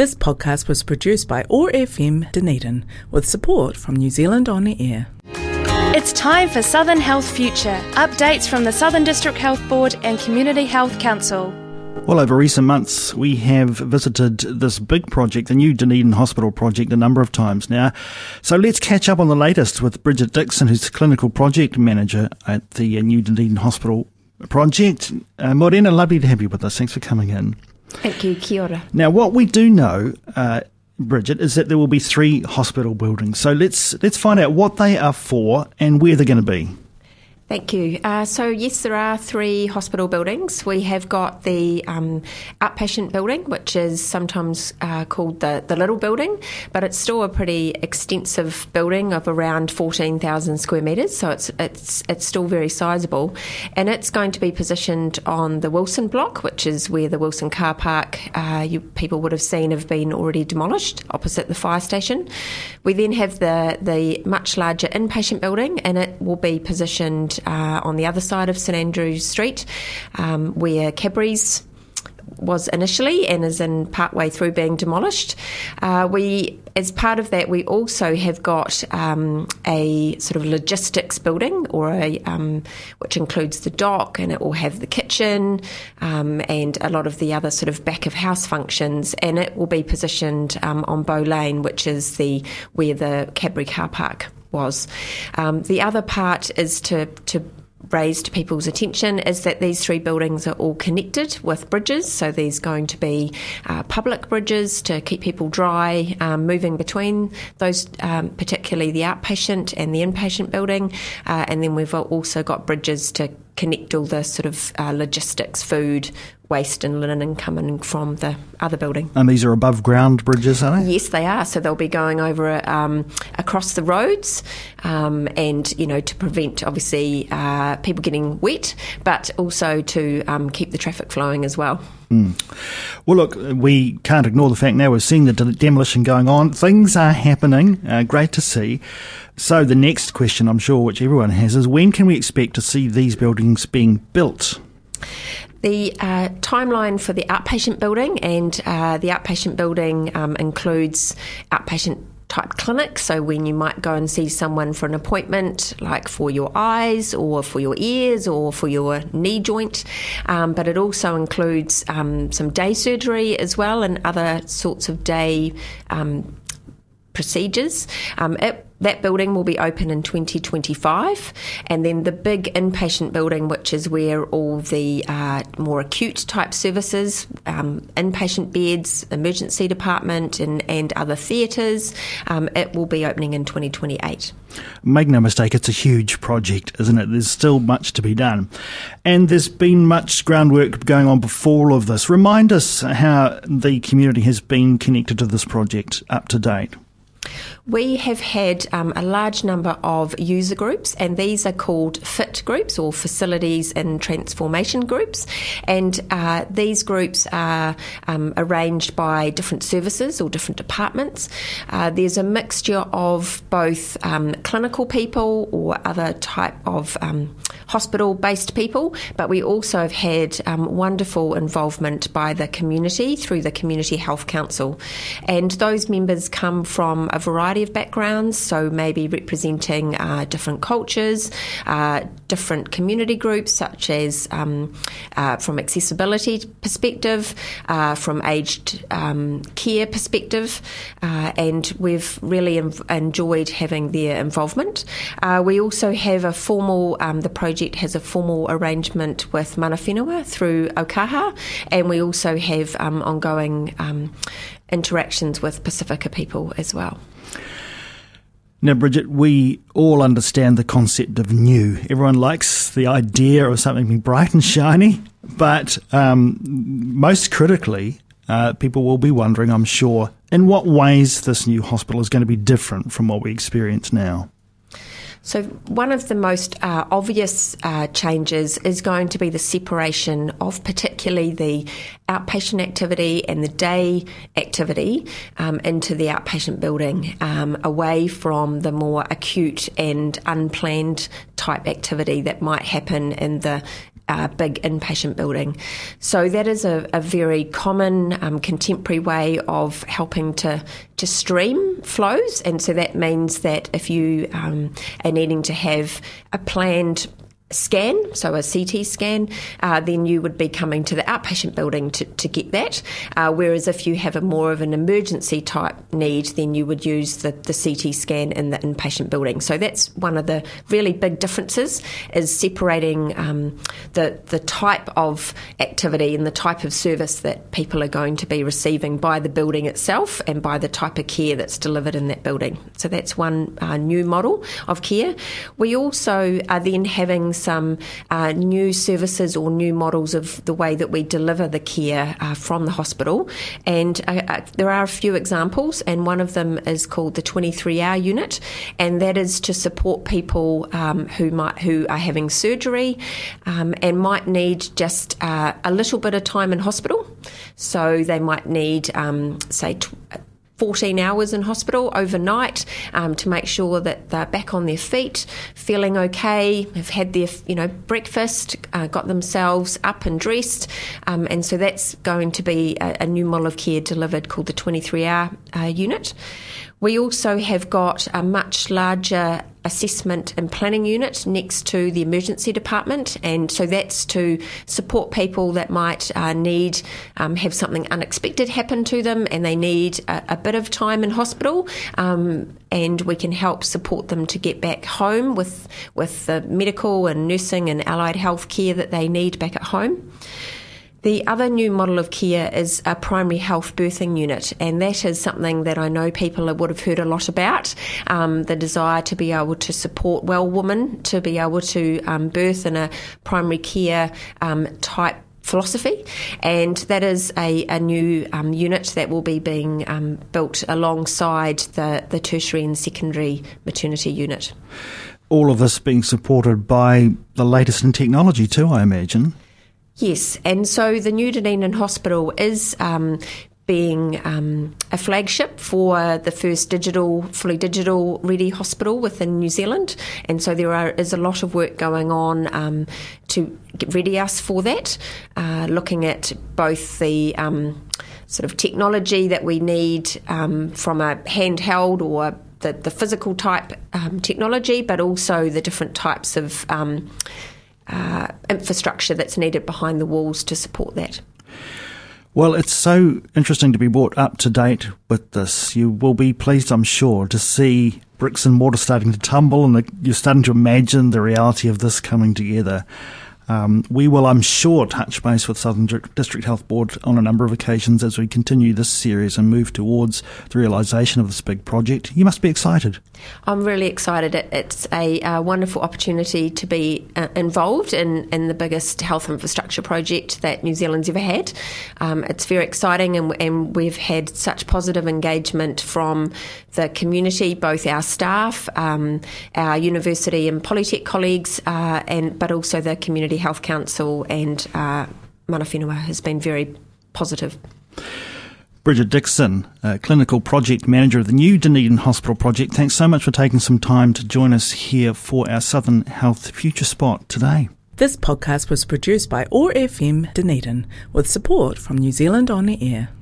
This podcast was produced by OAR FM Dunedin with support from New Zealand On Air. It's time for Southern Health Future updates from the Southern District Health Board and Community Health Council. Well, over recent months, we have visited this big project, the new Dunedin Hospital project, a number of times now. So let's catch up on the latest with Bridget Dickson, who's the clinical project manager at the new Dunedin Hospital project. Uh, Morena, lovely to have you with us. Thanks for coming in. Thank you. Kia ora. Now, what we do know, uh, Bridget, is that there will be three hospital buildings. So let's let's find out what they are for and where they're going to be. Thank you. Uh, so, yes, there are three hospital buildings. We have got the um, outpatient building, which is sometimes uh, called the, the Little Building, but it's still a pretty extensive building of around 14,000 square metres, so it's, it's, it's still very sizable. And it's going to be positioned on the Wilson block, which is where the Wilson car park uh, you, people would have seen have been already demolished opposite the fire station. We then have the, the much larger inpatient building, and it will be positioned uh, on the other side of St Andrews Street, um, where Cadbury's was initially and is in partway through being demolished. Uh, we, as part of that, we also have got um, a sort of logistics building, or a um, which includes the dock, and it will have the kitchen um, and a lot of the other sort of back of house functions, and it will be positioned um, on Bow Lane, which is the where the Cadbury car park was. Um, the other part is to to raised people's attention is that these three buildings are all connected with bridges. So there's going to be uh, public bridges to keep people dry, um, moving between those, um, particularly the outpatient and the inpatient building. Uh, and then we've also got bridges to connect all the sort of uh, logistics, food, waste and linen coming from the other building. And these are above ground bridges, are they? Yes, they are. So they'll be going over um, across the roads, um, and you know to prevent obviously uh, people getting wet, but also to um, keep the traffic flowing as well. Mm. Well, look, we can't ignore the fact now we're seeing the demolition going on. Things are happening. Uh, great to see. So the next question, I'm sure, which everyone has, is when can we expect to see these buildings being built? The uh, timeline for the outpatient building and uh, the outpatient building um, includes outpatient type clinic. So when you might go and see someone for an appointment, like for your eyes or for your ears or for your knee joint, um, but it also includes um, some day surgery as well and other sorts of day um, procedures. Um, it that building will be open in 2025, and then the big inpatient building, which is where all the uh, more acute type services, um, inpatient beds, emergency department, and, and other theatres, um, it will be opening in 2028. Make no mistake, it's a huge project, isn't it? There's still much to be done. And there's been much groundwork going on before all of this. Remind us how the community has been connected to this project up to date. We have had um, a large number of user groups, and these are called FIT groups or Facilities and Transformation Groups. And uh, these groups are um, arranged by different services or different departments. Uh, there's a mixture of both um, clinical people or other type of um, hospital based people, but we also have had um, wonderful involvement by the community through the Community Health Council. And those members come from a variety of backgrounds, so maybe representing uh, different cultures, uh, different community groups, such as um, uh, from accessibility perspective, uh, from aged um, care perspective, uh, and we've really enjoyed having their involvement. We also have a formal, um, the project project has a formal arrangement with Mana Whenua through Aukaha, and we also have um, ongoing um, interactions with Pacifica people as well. Now, Bridget, we all understand the concept of new. Everyone likes the idea of something being bright and shiny, but um, most critically, uh, people will be wondering, I'm sure, in what ways this new hospital is going to be different from what we experience now. So, one of the most uh, obvious uh, changes is going to be the separation of particularly the outpatient activity and the day activity um, into the outpatient building, um, away from the more acute and unplanned type activity that might happen in the uh, big inpatient building. So that is a, a very common um, contemporary way of helping to to stream flows, and so that means that if you um, are needing to have a planned scan, so a CT scan, uh, then you would be coming to the outpatient building to, to get that. Uh, whereas if you have a more of an emergency type need, then you would use the, the CT scan in the inpatient building. So that's one of the really big differences is separating um, the the type of activity and the type of service that people are going to be receiving by the building itself and by the type of care that's delivered in that building. So that's one uh, new model of care. We also are then having some uh, new services or new models of the way that we deliver the care uh, from the hospital. And uh, uh there are a few examples, and one of them is called the 23 hour unit, and that is to support people um, who might who are having surgery um, and might need just uh, a little bit of time in hospital. So they might need, um, say, 14 hours in hospital overnight um, to make sure that they're back on their feet, feeling okay, have had their you know breakfast, uh, got themselves up and dressed, um, and so that's going to be a, a, new model of care delivered called the 23 hour uh, unit. We also have got a much larger assessment and planning unit next to the emergency department, and so that's to support people that might uh, need um, have something unexpected happen to them, and they need a, a bit of time in hospital, um, and we can help support them to get back home with with the medical and nursing and allied health care that they need back at home. The other new model of care is a primary health birthing unit, and that is something that I know people would have heard a lot about. Um, the desire to be able to support well women to be able to um, birth in a primary care um, type philosophy, and that is a, a new um, unit that will be being um, built alongside the, the tertiary and secondary maternity unit. All of this being supported by the latest in technology, too, I imagine. Yes, and so the New Dunedin Hospital is um, being um, a flagship for the first digital, fully digital ready hospital within New Zealand, and so there are, is a lot of work going on um, to get ready us for that, uh, looking at both the um, sort of technology that we need um, from a handheld or the, the physical type um, technology, but also the different types of um, uh, infrastructure that's needed behind the walls to support that. Well, it's so interesting to be brought up to date with this. You will be pleased, I'm sure, to see bricks and mortar starting to tumble and you're starting to imagine the reality of this coming together. Um, we will, I'm sure, touch base with Southern District Health Board on a number of occasions as we continue this series and move towards the realisation of this big project. You must be excited. I'm really excited. It's a, a wonderful opportunity to be uh, involved in, in the biggest health infrastructure project that New Zealand's ever had. Um, it's very exciting, and, and, we've had such positive engagement from the community, both our staff, um, our university and polytech colleagues, uh, and but also the community Health Council and uh, Mana Whenua has been very positive. Bridget Dickson, uh, Clinical Project Manager of the new Dunedin Hospital Project, thanks so much for taking some time to join us here for our Southern Health Future Spot today. This podcast was produced by OAR FM Dunedin with support from New Zealand On the Air.